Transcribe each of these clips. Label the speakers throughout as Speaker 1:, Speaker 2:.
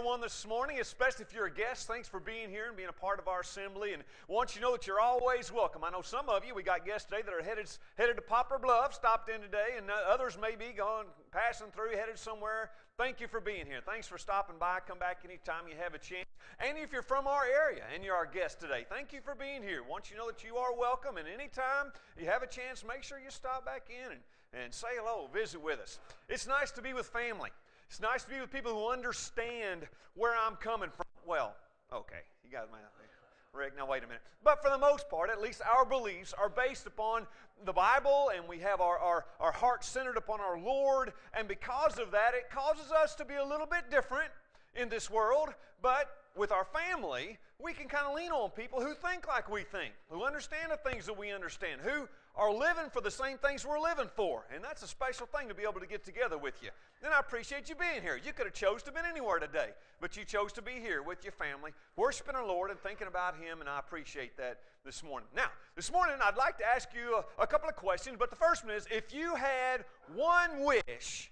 Speaker 1: everyone this morning, especially if you're a guest. Thanks for being here and being a part of our assembly. And want you to know that you're always welcome. I know some of you, we got guests today that are headed, headed to Poplar Bluff, stopped in today, and uh, others may be going, passing through, headed somewhere. Thank you for being here. Thanks for stopping by. Come back anytime you have a chance. And if you're from our area and you're our guest today, thank you for being here. Want you know that you are welcome. And anytime you have a chance, make sure you stop back in and, and say hello, visit with us. It's nice to be with family. It's nice to be with people who understand where I'm coming from. Well, okay, you guys might not think. Rick, now wait a minute. But for the most part, at least our beliefs are based upon the Bible and we have our, our, our heart centered upon our Lord. And because of that, it causes us to be a little bit different in this world. But with our family, we can kind of lean on people who think like we think, who understand the things that we understand, who are living for the same things we're living for. And that's a special thing to be able to get together with you. And I appreciate you being here. You could have chose to been anywhere today, but you chose to be here with your family, worshiping our Lord and thinking about Him, and I appreciate that this morning. Now, this morning I'd like to ask you a, a couple of questions, but the first one is if you had one wish,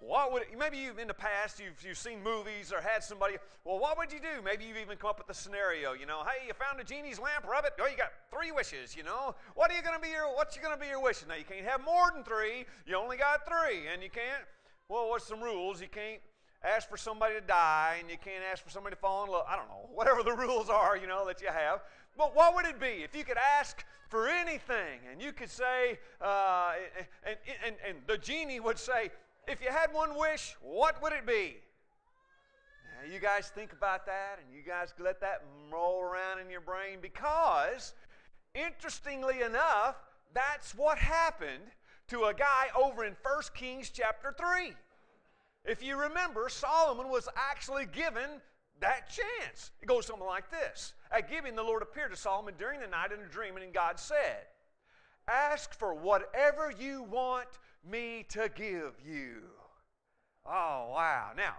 Speaker 1: what would maybe you've in the past you've, you've seen movies or had somebody well what would you do? Maybe you've even come up with the scenario you know hey you found a genie's lamp rub it oh you got three wishes you know. What are you going to be your what's you going to be your wishes now you can't have more than three you only got three and you can't well what's some rules? You can't ask for somebody to die and you can't ask for somebody to fall in love i don't know whatever the rules are you know that you have. But what would it be? If you could ask for anything and you could say uh, and, and, and the genie would say if you had one wish, what would it be? Now, you guys think about that and you guys let that roll around in your brain because, interestingly enough, that's what happened to a guy over in 1 Kings chapter 3. If you remember, Solomon was actually given that chance. It goes something like this At Gibeon, the Lord appeared to Solomon during the night in a dream, and God said, Ask for whatever you want me to give you. Oh, wow. Now,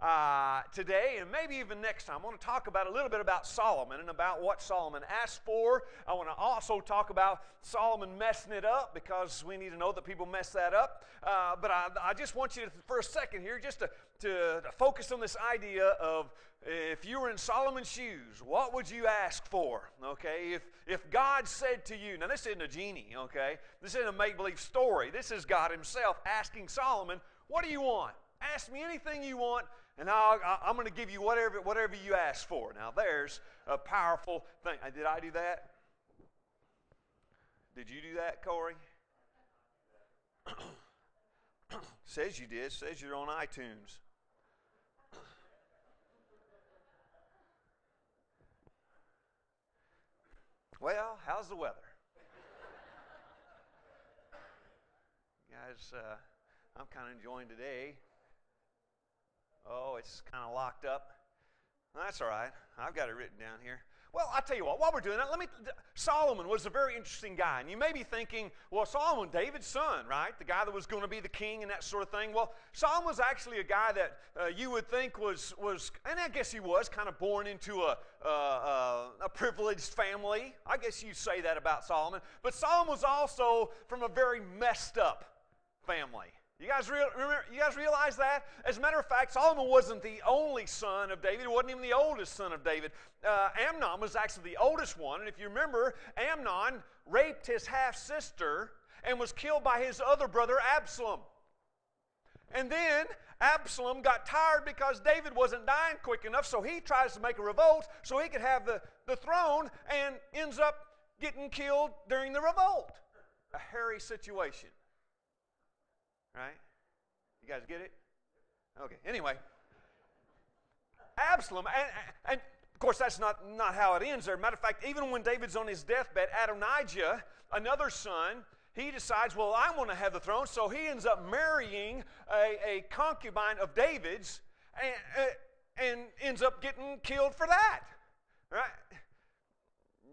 Speaker 1: uh, today and maybe even next time, I want to talk about a little bit about Solomon and about what Solomon asked for. I want to also talk about Solomon messing it up because we need to know that people mess that up. Uh, but I, I, just want you to, for a second here, just to, to, to focus on this idea of if you were in Solomon's shoes, what would you ask for? Okay, if, if God said to you, now this isn't a genie, okay, this isn't a make believe story, this is God Himself asking Solomon, What do you want? Ask me anything you want, and i am going to give you whatever, whatever you ask for. Now, there's a powerful thing. Uh, did I do that? Did you do that, Corey? says you did. Says you're on iTunes. Well, how's the weather? Guys, uh, I'm kind of enjoying today. Oh, it's kind of locked up. That's all right. I've got it written down here. Well, I'll tell you what, while we're doing that, let me. Solomon was a very interesting guy. And you may be thinking, well, Solomon, David's son, right? The guy that was going to be the king and that sort of thing. Well, Solomon was actually a guy that uh, you would think was, was, and I guess he was, kind of born into a, uh, a privileged family. I guess you'd say that about Solomon. But Solomon was also from a very messed up family. You guys, real, remember, you guys realize that? As a matter of fact, Solomon wasn't the only son of David. He wasn't even the oldest son of David. Uh, Amnon was actually the oldest one. And if you remember, Amnon raped his half sister and was killed by his other brother, Absalom. And then Absalom got tired because David wasn't dying quick enough, so he tries to make a revolt so he could have the, the throne and ends up getting killed during the revolt. A hairy situation. Right? You guys get it? Okay. Anyway, Absalom, and, and of course, that's not, not how it ends there. Matter of fact, even when David's on his deathbed, Adonijah, another son, he decides, well, I want to have the throne. So he ends up marrying a, a concubine of David's and, uh, and ends up getting killed for that. Right?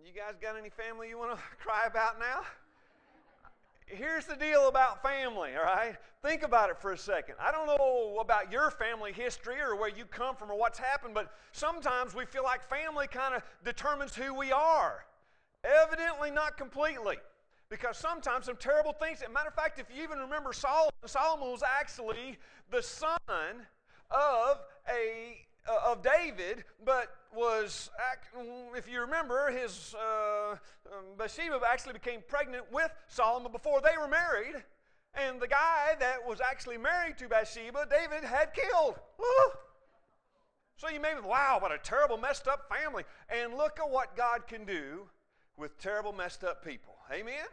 Speaker 1: You guys got any family you want to cry about now? Here's the deal about family, all right? Think about it for a second. I don't know about your family history or where you come from or what's happened, but sometimes we feel like family kind of determines who we are. Evidently, not completely. Because sometimes some terrible things, as matter of fact, if you even remember Solomon, Solomon was actually the son of a of David, but was, if you remember, his uh, Bathsheba actually became pregnant with Solomon before they were married. And the guy that was actually married to Bathsheba, David had killed. So you may be, wow, what a terrible, messed up family. And look at what God can do with terrible, messed up people. Amen?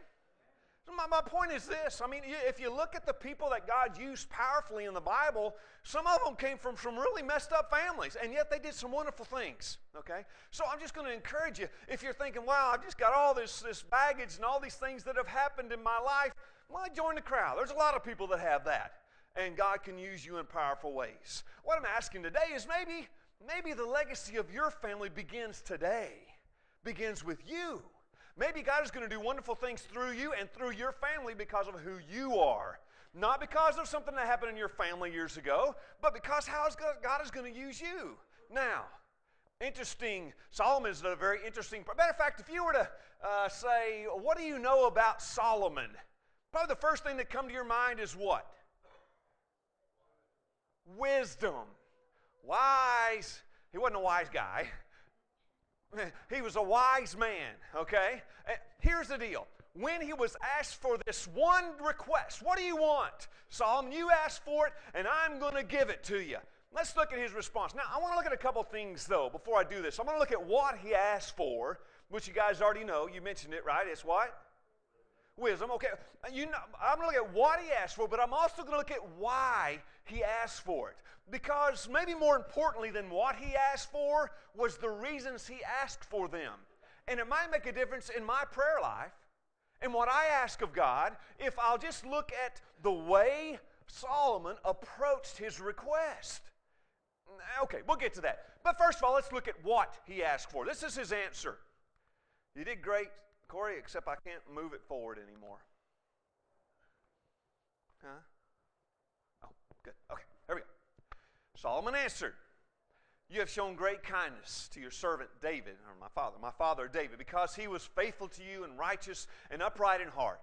Speaker 1: My, my point is this I mean, if you look at the people that God used powerfully in the Bible, some of them came from some really messed up families, and yet they did some wonderful things. Okay? So I'm just going to encourage you if you're thinking, wow, I've just got all this, this baggage and all these things that have happened in my life, well, join the crowd. There's a lot of people that have that, and God can use you in powerful ways. What I'm asking today is maybe, maybe the legacy of your family begins today, begins with you. Maybe God is going to do wonderful things through you and through your family because of who you are. Not because of something that happened in your family years ago, but because how God is going to use you. Now, interesting, Solomon is a very interesting. Matter of fact, if you were to uh, say, What do you know about Solomon? Probably the first thing that come to your mind is what? Wisdom. Wise. He wasn't a wise guy. He was a wise man, okay? Eh, here's the deal. When he was asked for this one request, what do you want? Solomon, you asked for it, and I'm going to give it to you. Let's look at his response. Now, I want to look at a couple things, though, before I do this. I'm going to look at what he asked for, which you guys already know. You mentioned it, right? It's what? Wisdom. Okay. You know, I'm going to look at what he asked for, but I'm also going to look at why he asked for it. Because maybe more importantly than what he asked for was the reasons he asked for them. And it might make a difference in my prayer life and what I ask of God if I'll just look at the way Solomon approached his request. Okay, we'll get to that. But first of all, let's look at what he asked for. This is his answer. You did great, Corey, except I can't move it forward anymore. Huh? Oh, good. Okay. There we go. Solomon answered, You have shown great kindness to your servant David, or my father, my father David, because he was faithful to you and righteous and upright in heart.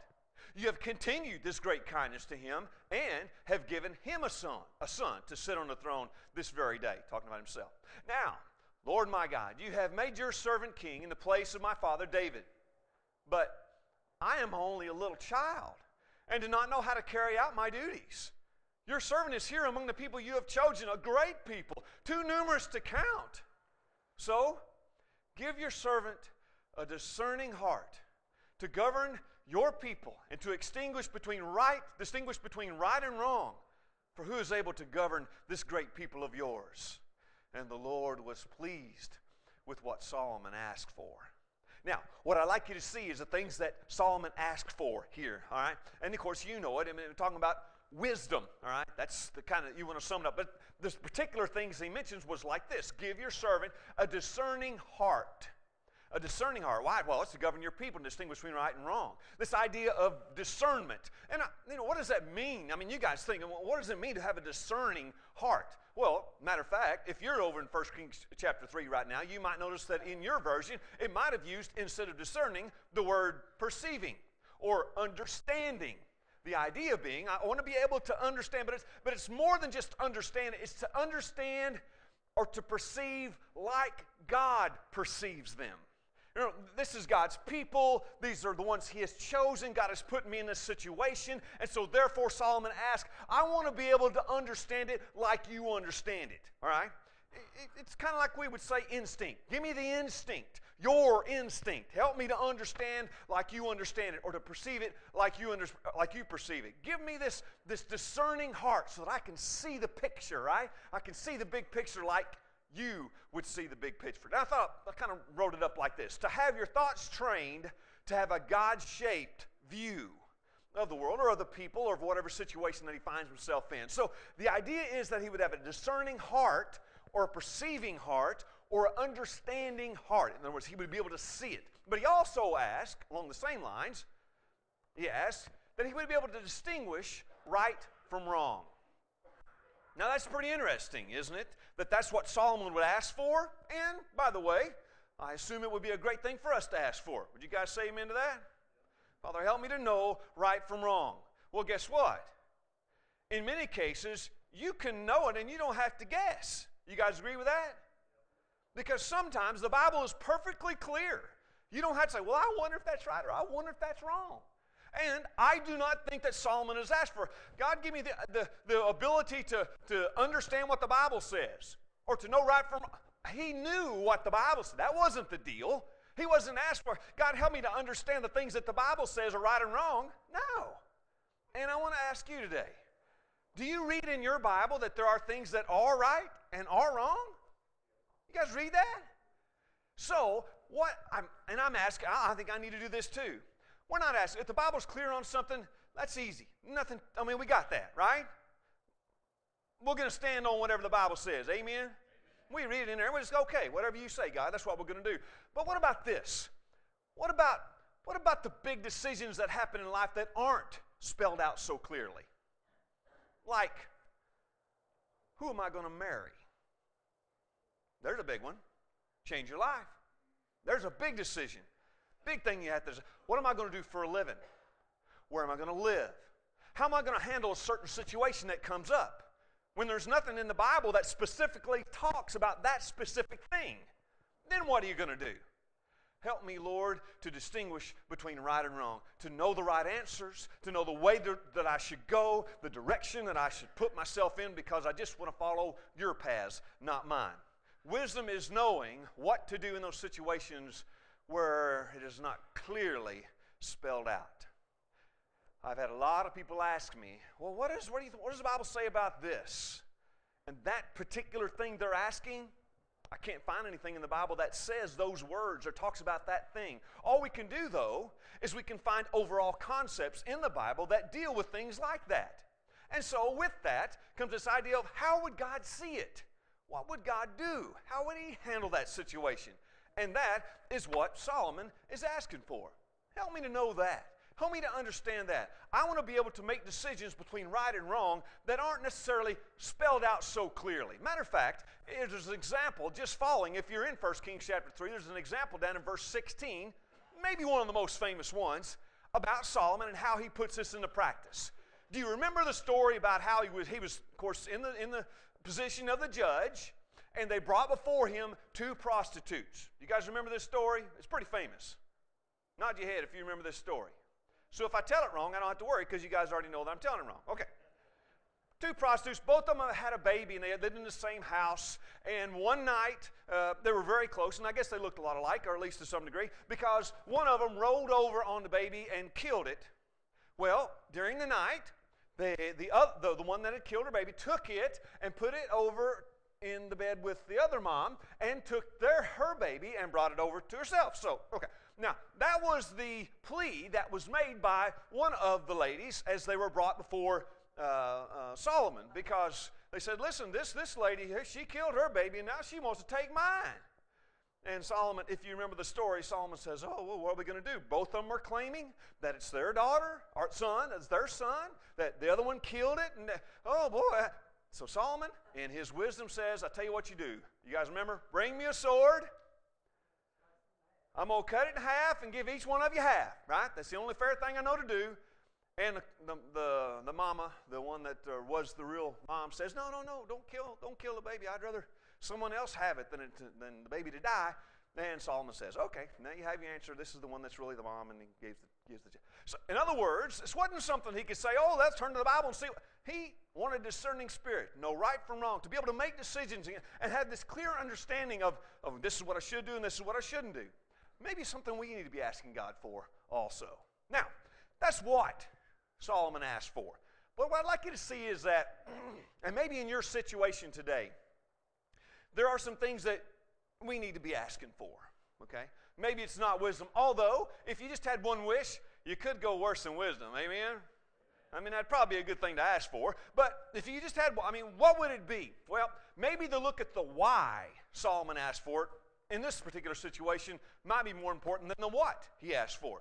Speaker 1: You have continued this great kindness to him and have given him a son, a son to sit on the throne this very day, talking about himself. Now, Lord my God, you have made your servant king in the place of my father David. But I am only a little child and do not know how to carry out my duties. Your servant is here among the people you have chosen, a great people, too numerous to count. So, give your servant a discerning heart to govern your people and to extinguish between right, distinguish between right and wrong. For who is able to govern this great people of yours? And the Lord was pleased with what Solomon asked for. Now, what I'd like you to see is the things that Solomon asked for here, all right? And of course, you know it. I mean, we're talking about wisdom, all right? That's the kind of, you want to sum it up. But this particular things he mentions was like this give your servant a discerning heart. A discerning heart. Why? Well, it's to govern your people and distinguish between right and wrong. This idea of discernment. And, uh, you know, what does that mean? I mean, you guys think, what does it mean to have a discerning heart? Well, matter of fact, if you're over in 1 Kings chapter 3 right now, you might notice that in your version, it might have used, instead of discerning, the word perceiving or understanding. The idea being, I want to be able to understand, but it's, but it's more than just understand, it's to understand or to perceive like God perceives them. You know, this is God's people. These are the ones He has chosen. God has put me in this situation. And so, therefore, Solomon asked, I want to be able to understand it like you understand it. All right? It's kind of like we would say instinct. Give me the instinct your instinct. Help me to understand like you understand it or to perceive it like you, under, like you perceive it. Give me this, this discerning heart so that I can see the picture, right? I can see the big picture like you would see the big picture. Now, I thought, I kind of wrote it up like this to have your thoughts trained to have a God shaped view of the world or of the people or of whatever situation that he finds himself in. So the idea is that he would have a discerning heart or a perceiving heart or an understanding heart. In other words, he would be able to see it. But he also asked, along the same lines, he asked that he would be able to distinguish right from wrong. Now that's pretty interesting, isn't it? That that's what Solomon would ask for. And by the way, I assume it would be a great thing for us to ask for. Would you guys say amen to that? Father, help me to know right from wrong. Well, guess what? In many cases, you can know it and you don't have to guess. You guys agree with that? Because sometimes the Bible is perfectly clear. You don't have to say, well, I wonder if that's right or I wonder if that's wrong. And I do not think that Solomon has asked for. God give me the, the, the ability to, to understand what the Bible says or to know right from He knew what the Bible said. That wasn't the deal. He wasn't asked for, God, help me to understand the things that the Bible says are right and wrong. No. And I want to ask you today do you read in your Bible that there are things that are right and are wrong? You guys read that? So, what I'm, and I'm asking, I think I need to do this too. We're not asking, if the Bible's clear on something, that's easy. Nothing, I mean, we got that, right? We're going to stand on whatever the Bible says. Amen? We read it in there and we just go, okay, whatever you say, God, that's what we're going to do. But what about this? What about, what about the big decisions that happen in life that aren't spelled out so clearly? Like, who am I going to marry? There's a big one. Change your life. There's a big decision. Big thing you have to what am I going to do for a living? Where am I going to live? How am I going to handle a certain situation that comes up? When there's nothing in the Bible that specifically talks about that specific thing, then what are you going to do? Help me, Lord, to distinguish between right and wrong, to know the right answers, to know the way that I should go, the direction that I should put myself in, because I just want to follow your paths, not mine. Wisdom is knowing what to do in those situations where it is not clearly spelled out. I've had a lot of people ask me, well, what, is, what, do you, what does the Bible say about this? And that particular thing they're asking, I can't find anything in the Bible that says those words or talks about that thing. All we can do, though, is we can find overall concepts in the Bible that deal with things like that. And so, with that comes this idea of how would God see it? What would God do? How would He handle that situation? And that is what Solomon is asking for. Help me to know that. Help me to understand that. I want to be able to make decisions between right and wrong that aren't necessarily spelled out so clearly. Matter of fact, there's an example just following. If you're in 1 Kings chapter 3, there's an example down in verse 16, maybe one of the most famous ones, about Solomon and how he puts this into practice. Do you remember the story about how he was, he was of course, in the, in the position of the judge, and they brought before him two prostitutes. You guys remember this story? It's pretty famous. Nod your head if you remember this story. So if I tell it wrong, I don't have to worry because you guys already know that I'm telling it wrong. Okay. Two prostitutes, both of them had a baby and they lived in the same house. And one night, uh, they were very close, and I guess they looked a lot alike, or at least to some degree, because one of them rolled over on the baby and killed it. Well, during the night, the, the, the, the one that had killed her baby took it and put it over in the bed with the other mom and took their her baby and brought it over to herself. So, okay. Now, that was the plea that was made by one of the ladies as they were brought before uh, uh, Solomon because they said, Listen, this, this lady, she killed her baby and now she wants to take mine. And Solomon, if you remember the story, Solomon says, Oh, well, what are we going to do? Both of them are claiming that it's their daughter, or son, it's their son, that the other one killed it. And, oh, boy. So Solomon, in his wisdom, says, I tell you what you do. You guys remember? Bring me a sword. I'm going to cut it in half and give each one of you half, right? That's the only fair thing I know to do. And the, the, the, mama, the one that uh, was the real mom, says, No, no, no, don't kill, don't kill the baby. I'd rather someone else have it than, it, than the baby to die. And Solomon says, Okay, now you have your answer. This is the one that's really the mom, and he gives the, gives the. So, in other words, this wasn't something he could say, Oh, let's turn to the Bible and see. He wanted a discerning spirit, know right from wrong, to be able to make decisions and have this clear understanding of, of this is what I should do and this is what I shouldn't do. Maybe something we need to be asking God for also. Now, that's what Solomon asked for. But what I'd like you to see is that, and maybe in your situation today, there are some things that we need to be asking for, okay? Maybe it's not wisdom, although if you just had one wish, you could go worse than wisdom, amen? I mean, that'd probably be a good thing to ask for. But if you just had, I mean, what would it be? Well, maybe the look at the why Solomon asked for it in this particular situation might be more important than the what he asked for.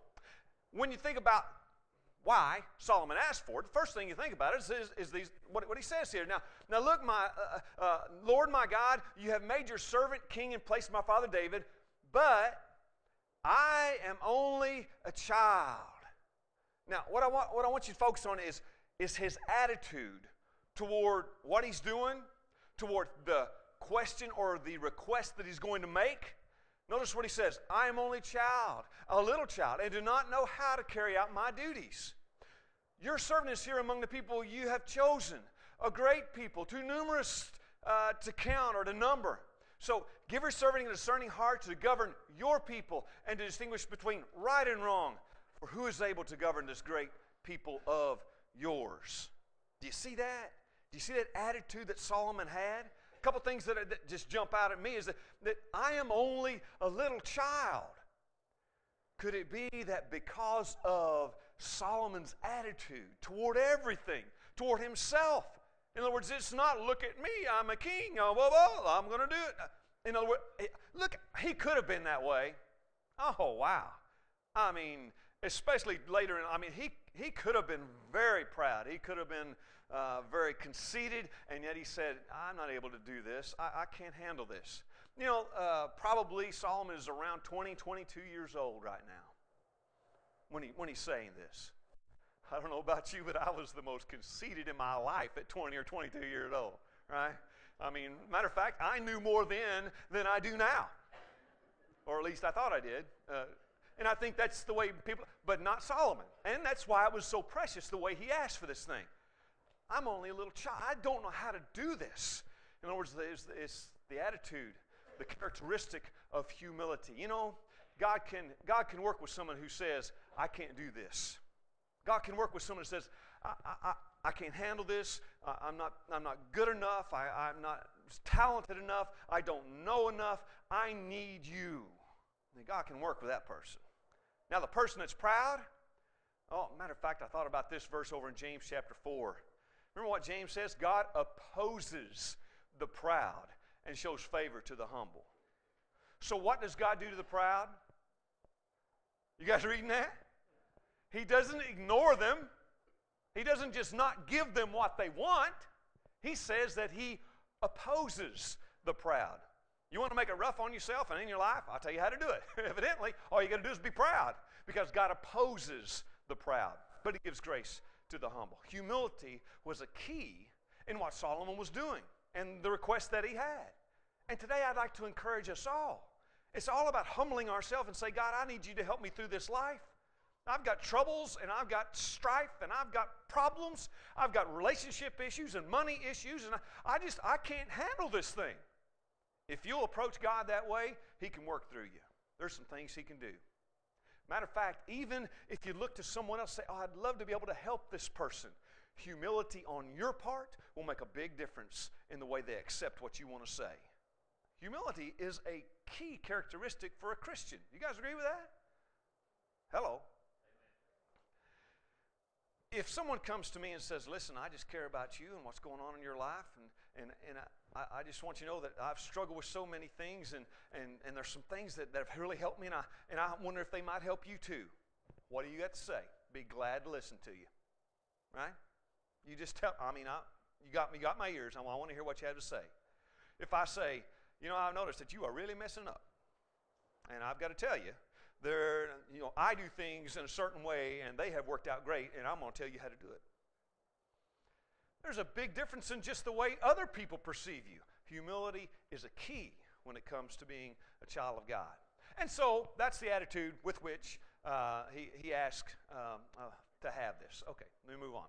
Speaker 1: When you think about why Solomon asked for it, the first thing you think about is, is, is these, what, what, he says here. Now, now look, my uh, uh, Lord my God, you have made your servant king in place of my father David, but I am only a child. Now, what I want, what I want you to focus on is, is his attitude toward what he's doing, toward the question or the request that he's going to make. Notice what he says I am only child, a little child, and do not know how to carry out my duties. Your servant is here among the people you have chosen, a great people, too numerous uh, to count or to number. So give your servant a discerning heart to govern your people and to distinguish between right and wrong. For who is able to govern this great people of yours? Do you see that? Do you see that attitude that Solomon had? A couple things that, that just jump out at me is that, that I am only a little child. Could it be that because of Solomon's attitude toward everything, toward himself, in other words, it's not look at me, I'm a king, blah, blah, I'm going to do it. In other words, look, he could have been that way. Oh, wow. I mean, especially later, in, I mean, he, he could have been very proud. He could have been uh, very conceited, and yet he said, I'm not able to do this. I, I can't handle this. You know, uh, probably Solomon is around 20, 22 years old right now when, he, when he's saying this. I don't know about you, but I was the most conceited in my life at 20 or 22 years old, right? I mean, matter of fact, I knew more then than I do now. Or at least I thought I did. Uh, and I think that's the way people, but not Solomon. And that's why it was so precious the way he asked for this thing. I'm only a little child. I don't know how to do this. In other words, it's, it's the attitude, the characteristic of humility. You know, God can, God can work with someone who says, I can't do this. God can work with someone who says, I, I, I can't handle this. I'm, not, I'm not good enough. I, I'm not talented enough. I don't know enough. I need you. And God can work with that person. Now, the person that's proud, oh, matter of fact, I thought about this verse over in James chapter 4. Remember what James says? God opposes the proud and shows favor to the humble. So, what does God do to the proud? You guys reading that? He doesn't ignore them. He doesn't just not give them what they want. He says that He opposes the proud. You want to make it rough on yourself and in your life? I'll tell you how to do it. Evidently, all you got to do is be proud because God opposes the proud, but He gives grace to the humble. Humility was a key in what Solomon was doing and the request that he had. And today I'd like to encourage us all. It's all about humbling ourselves and say, God, I need you to help me through this life. I've got troubles and I've got strife and I've got problems. I've got relationship issues and money issues, and I, I just I can't handle this thing. If you'll approach God that way, He can work through you. There's some things He can do. Matter of fact, even if you look to someone else, say, "Oh, I'd love to be able to help this person." Humility on your part will make a big difference in the way they accept what you want to say. Humility is a key characteristic for a Christian. You guys agree with that? Hello if someone comes to me and says, Listen, I just care about you and what's going on in your life, and, and, and I, I just want you to know that I've struggled with so many things, and, and, and there's some things that, that have really helped me, and I, and I wonder if they might help you too. What do you got to say? Be glad to listen to you. Right? You just tell, I mean, I, you, got, you got my ears. I want to hear what you have to say. If I say, You know, I've noticed that you are really messing up, and I've got to tell you, they're, you know, I do things in a certain way and they have worked out great, and I'm going to tell you how to do it. There's a big difference in just the way other people perceive you. Humility is a key when it comes to being a child of God. And so that's the attitude with which uh, he, he asked um, uh, to have this. Okay, let me move on.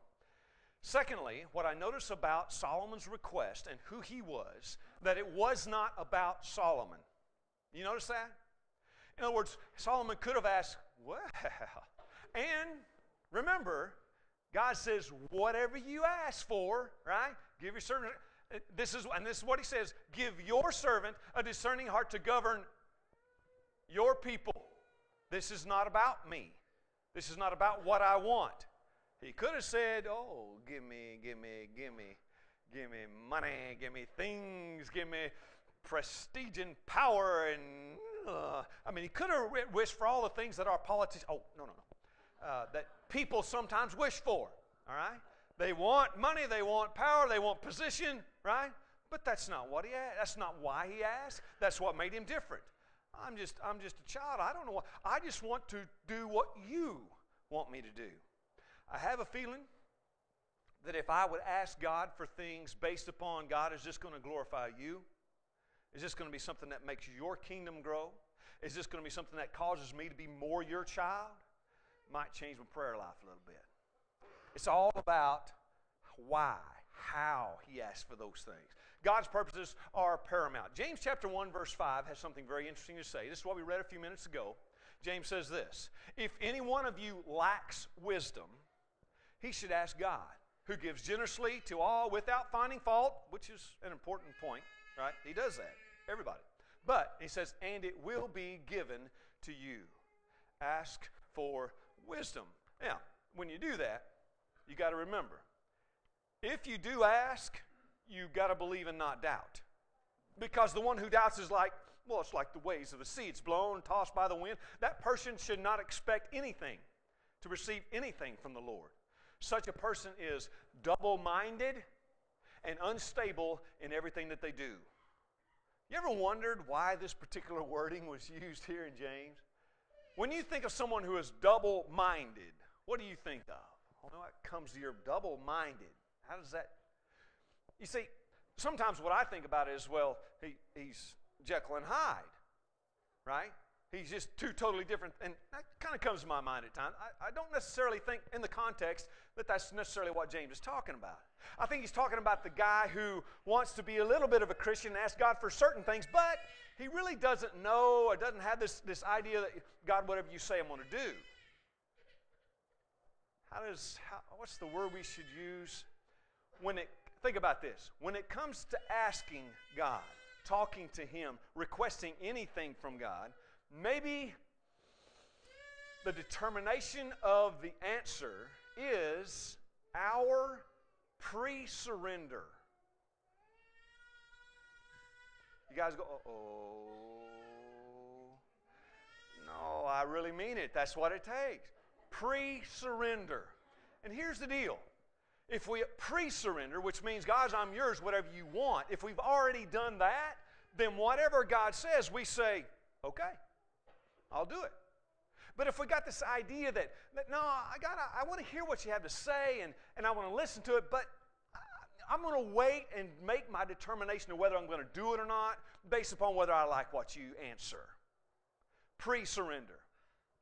Speaker 1: Secondly, what I notice about Solomon's request and who he was, that it was not about Solomon. You notice that? In other words, Solomon could have asked, Well, and remember, God says, whatever you ask for, right? Give your servant. This is, and this is what he says give your servant a discerning heart to govern your people. This is not about me. This is not about what I want. He could have said, Oh, give me, give me, give me, give me money, give me things, give me prestige and power and uh, I mean, he could have wished for all the things that our politicians, oh, no, no, no, uh, that people sometimes wish for, all right? They want money, they want power, they want position, right? But that's not what he asked. That's not why he asked. That's what made him different. I'm just, I'm just a child. I don't know what. I just want to do what you want me to do. I have a feeling that if I would ask God for things based upon God is this going to glorify you, Is this going to be something that makes your kingdom grow? Is this going to be something that causes me to be more your child? Might change my prayer life a little bit. It's all about why, how he asks for those things. God's purposes are paramount. James chapter 1 verse 5 has something very interesting to say. This is what we read a few minutes ago. James says this, if any one of you lacks wisdom, he should ask God, who gives generously to all without finding fault, which is an important point, right? He does that. Everybody. But he says, and it will be given to you. Ask for wisdom. Now, when you do that, you got to remember if you do ask, you've got to believe and not doubt. Because the one who doubts is like, well, it's like the waves of the sea. It's blown, tossed by the wind. That person should not expect anything to receive anything from the Lord. Such a person is double minded and unstable in everything that they do. You ever wondered why this particular wording was used here in James? When you think of someone who is double minded, what do you think of? Well, what comes to your double minded? How does that? You see, sometimes what I think about is, well, he, he's Jekyll and Hyde, right? He's just two totally different, and that kind of comes to my mind at times. I, I, don't necessarily think, in the context, that that's necessarily what James is talking about. I think he's talking about the guy who wants to be a little bit of a Christian and ask God for certain things, but he really doesn't know or doesn't have this, this idea that, God, whatever you say, I'm going to do. How does, how, what's the word we should use? When it, think about this. When it comes to asking God, talking to Him, requesting anything from God, maybe the determination of the answer is our pre surrender. You guys go, oh. No, I really mean it. That's what it takes. Pre surrender. And here's the deal if we pre surrender, which means, God's, I'm yours, whatever you want, if we've already done that, then whatever God says, we say, okay, I'll do it. But if we got this idea that, that no, I got I want to hear what you have to say and, and I want to listen to it, but I'm going to wait and make my determination of whether I'm going to do it or not based upon whether I like what you answer. Pre surrender.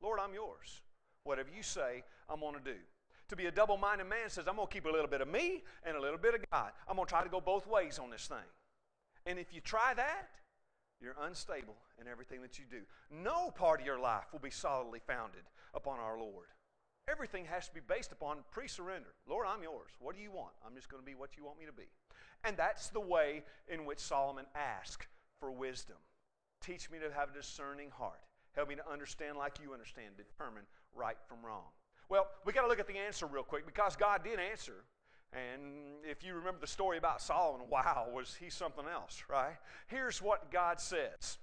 Speaker 1: Lord, I'm yours. Whatever you say, I'm going to do. To be a double minded man says, I'm going to keep a little bit of me and a little bit of God. I'm going to try to go both ways on this thing. And if you try that, you're unstable in everything that you do. No part of your life will be solidly founded upon our Lord. Everything has to be based upon pre surrender. Lord, I'm yours. What do you want? I'm just going to be what you want me to be. And that's the way in which Solomon asked for wisdom. Teach me to have a discerning heart. Help me to understand like you understand, determine right from wrong. Well, we got to look at the answer real quick because God did answer. And if you remember the story about Solomon, wow, was he something else, right? Here's what God says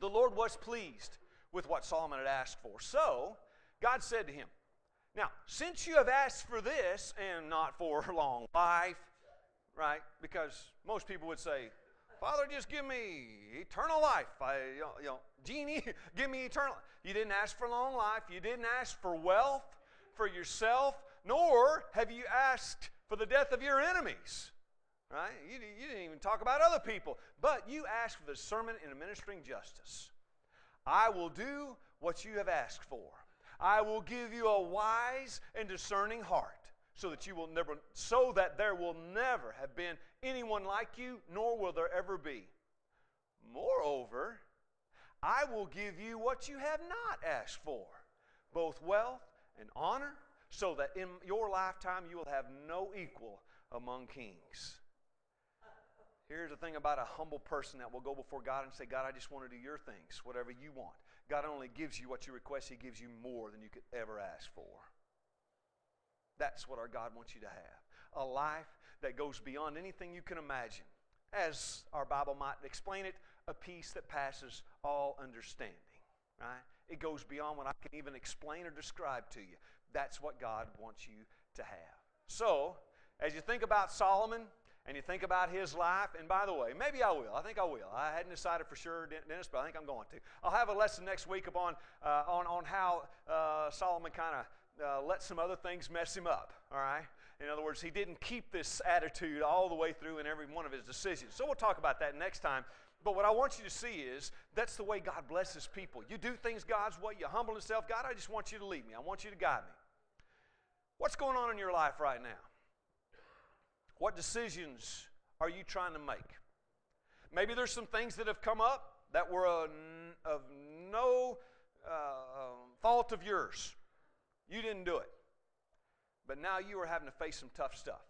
Speaker 1: The Lord was pleased with what Solomon had asked for. So, God said to him, Now, since you have asked for this and not for long life, right? Because most people would say, Father, just give me eternal life. I, you know, genie, give me eternal. You didn't ask for long life. You didn't ask for wealth for yourself, nor have you asked for the death of your enemies. Right? You, you didn't even talk about other people, but you asked for the sermon in administering justice. I will do what you have asked for. I will give you a wise and discerning heart so that you will never so that there will never have been anyone like you nor will there ever be. Moreover, I will give you what you have not asked for, both wealth and honor so that in your lifetime you will have no equal among kings. Here's the thing about a humble person that will go before God and say, God, I just want to do your things, whatever you want. God only gives you what you request, He gives you more than you could ever ask for. That's what our God wants you to have a life that goes beyond anything you can imagine. As our Bible might explain it, a peace that passes all understanding. Right? It goes beyond what I can even explain or describe to you. That's what God wants you to have. So, as you think about Solomon and you think about his life, and by the way, maybe I will. I think I will. I hadn't decided for sure, Dennis, but I think I'm going to. I'll have a lesson next week upon, uh, on, on how uh, Solomon kind of uh, let some other things mess him up, all right? In other words, he didn't keep this attitude all the way through in every one of his decisions. So we'll talk about that next time. But what I want you to see is that's the way God blesses people. You do things God's way, you humble yourself. God, I just want you to lead me, I want you to guide me. What's going on in your life right now? What decisions are you trying to make? Maybe there's some things that have come up that were of no uh, fault of yours. You didn't do it. But now you are having to face some tough stuff.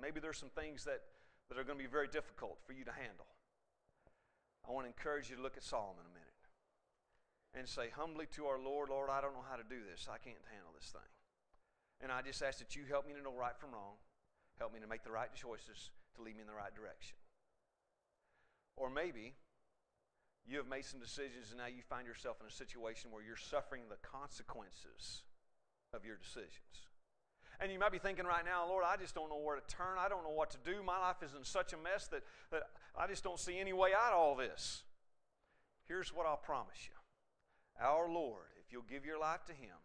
Speaker 1: Maybe there's some things that, that are going to be very difficult for you to handle. I want to encourage you to look at Solomon a minute and say humbly to our Lord, Lord, I don't know how to do this. I can't handle this thing. And I just ask that you help me to know right from wrong, help me to make the right choices to lead me in the right direction. Or maybe you have made some decisions and now you find yourself in a situation where you're suffering the consequences of your decisions. And you might be thinking right now, Lord, I just don't know where to turn. I don't know what to do. My life is in such a mess that, that I just don't see any way out of all this. Here's what I'll promise you Our Lord, if you'll give your life to Him,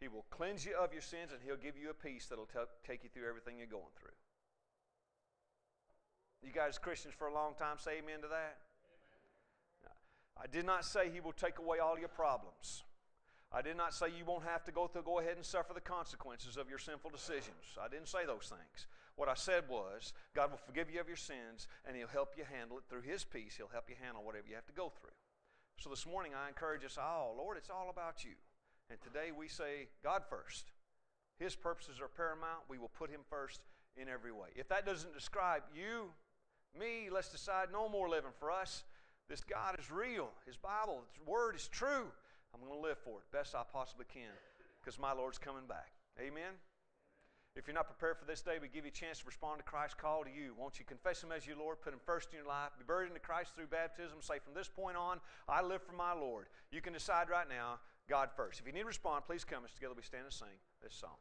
Speaker 1: He will cleanse you of your sins and He'll give you a peace that'll t- take you through everything you're going through. You guys, Christians for a long time, say amen to that? I did not say He will take away all your problems. I did not say you won't have to go through, go ahead and suffer the consequences of your sinful decisions. I didn't say those things. What I said was, God will forgive you of your sins and He'll help you handle it through His peace. He'll help you handle whatever you have to go through. So this morning I encourage us all, Lord, it's all about you. And today we say, God first. His purposes are paramount. We will put Him first in every way. If that doesn't describe you, me, let's decide no more living for us. This God is real. His Bible, His Word is true. I'm going to live for it best I possibly can because my Lord's coming back. Amen. If you're not prepared for this day, we give you a chance to respond to Christ's call to you. Won't you confess Him as your Lord, put Him first in your life, be buried into Christ through baptism, say, From this point on, I live for my Lord. You can decide right now, God first. If you need to respond, please come as together we stand and sing this song.